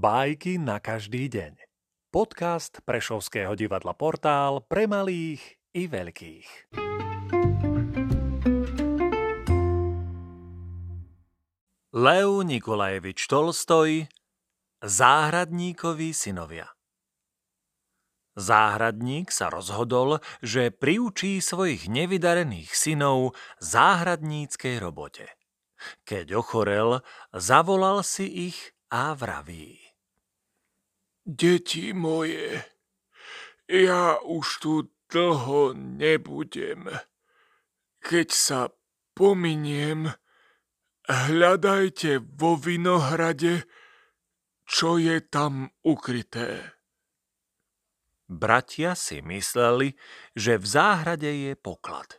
Bajky na každý deň. Podcast Prešovského divadla Portál pre malých i veľkých. Lev Nikolajevič Tolstoj Záhradníkovi synovia Záhradník sa rozhodol, že priučí svojich nevydarených synov záhradníckej robote. Keď ochorel, zavolal si ich a vraví. Deti moje, ja už tu dlho nebudem. Keď sa pominiem, hľadajte vo vinohrade, čo je tam ukryté. Bratia si mysleli, že v záhrade je poklad.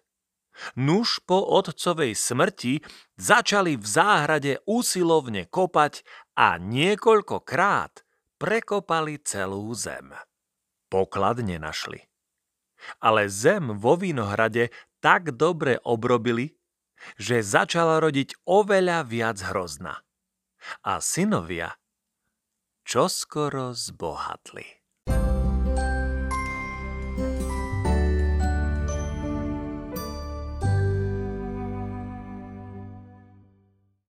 Nuž po otcovej smrti začali v záhrade úsilovne kopať a niekoľkokrát prekopali celú zem. Poklad nenašli. Ale zem vo vinohrade tak dobre obrobili, že začala rodiť oveľa viac hrozna. A synovia čoskoro zbohatli.